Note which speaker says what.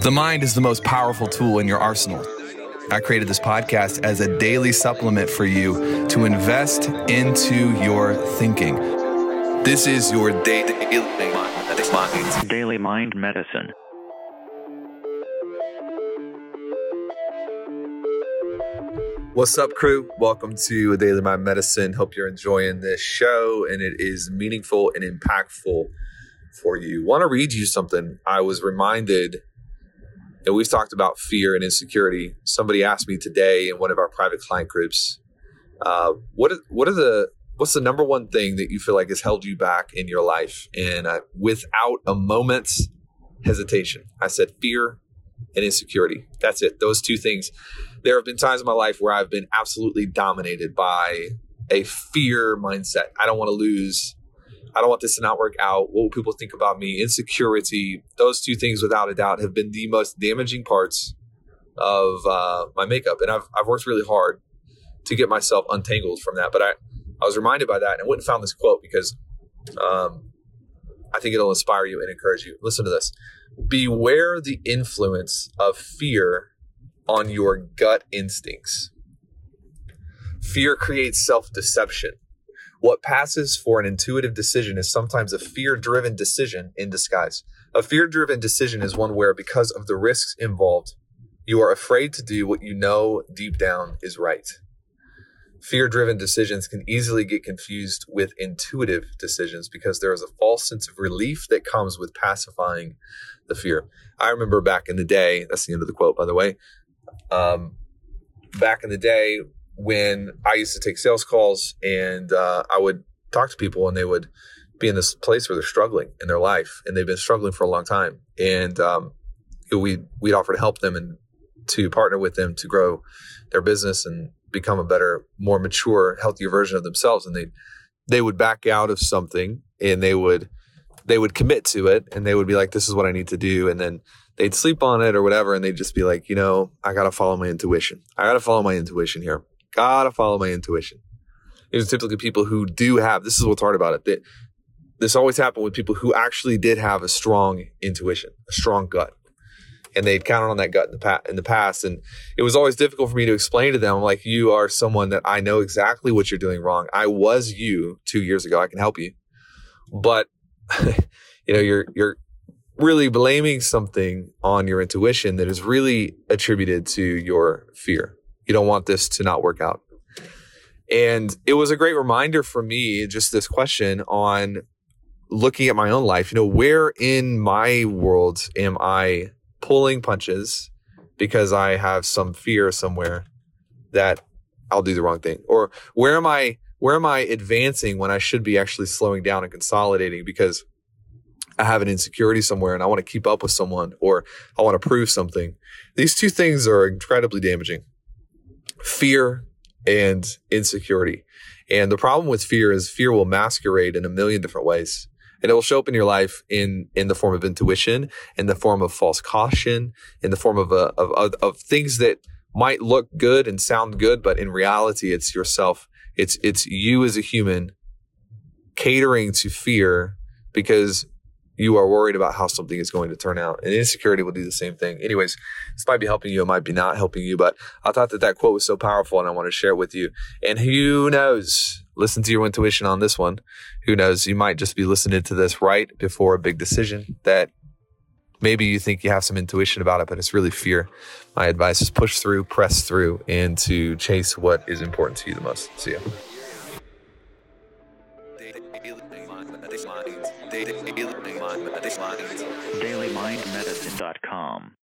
Speaker 1: The mind is the most powerful tool in your arsenal. I created this podcast as a daily supplement for you to invest into your thinking. This is your daily
Speaker 2: Daily Mind Medicine.
Speaker 3: What's up, crew? Welcome to Daily Mind Medicine. Hope you're enjoying this show and it is meaningful and impactful for you. Want to read you something? I was reminded and we've talked about fear and insecurity. Somebody asked me today in one of our private client groups, uh, what what are the what's the number one thing that you feel like has held you back in your life? And uh, without a moment's hesitation, I said fear and insecurity. That's it. Those two things. There have been times in my life where I've been absolutely dominated by a fear mindset. I don't want to lose. I don't want this to not work out. What will people think about me? Insecurity. Those two things, without a doubt, have been the most damaging parts of uh, my makeup. And I've, I've worked really hard to get myself untangled from that. But I, I was reminded by that and I went and found this quote because um, I think it'll inspire you and encourage you. Listen to this Beware the influence of fear on your gut instincts. Fear creates self deception. What passes for an intuitive decision is sometimes a fear driven decision in disguise. A fear driven decision is one where, because of the risks involved, you are afraid to do what you know deep down is right. Fear driven decisions can easily get confused with intuitive decisions because there is a false sense of relief that comes with pacifying the fear. I remember back in the day, that's the end of the quote, by the way. Um, back in the day, when I used to take sales calls and uh, I would talk to people and they would be in this place where they're struggling in their life and they've been struggling for a long time. And um, we we'd offer to help them and to partner with them to grow their business and become a better, more mature, healthier version of themselves. And they they would back out of something and they would they would commit to it and they would be like, "This is what I need to do," and then they'd sleep on it or whatever, and they'd just be like, "You know, I got to follow my intuition. I got to follow my intuition here." Gotta follow my intuition. Are typically people who do have, this is what's hard about it. That this always happened with people who actually did have a strong intuition, a strong gut. And they'd counted on that gut in the, pa- in the past. And it was always difficult for me to explain to them, like, you are someone that I know exactly what you're doing wrong. I was you two years ago. I can help you. But, you know, you're, you're, really blaming something on your intuition that is really attributed to your fear. You don't want this to not work out. And it was a great reminder for me, just this question on looking at my own life. You know, where in my world am I pulling punches because I have some fear somewhere that I'll do the wrong thing? Or where am I where am I advancing when I should be actually slowing down and consolidating because I have an insecurity somewhere and I want to keep up with someone or I want to prove something. These two things are incredibly damaging fear and insecurity. And the problem with fear is fear will masquerade in a million different ways. And it will show up in your life in, in the form of intuition, in the form of false caution, in the form of, a, of, of, of things that might look good and sound good, but in reality, it's yourself. It's, it's you as a human catering to fear because you are worried about how something is going to turn out. And insecurity will do the same thing. Anyways, this might be helping you, it might be not helping you, but I thought that that quote was so powerful and I want to share it with you. And who knows? Listen to your intuition on this one. Who knows? You might just be listening to this right before a big decision that maybe you think you have some intuition about it, but it's really fear. My advice is push through, press through, and to chase what is important to you the most. See ya.
Speaker 2: DailyMindMedicine.com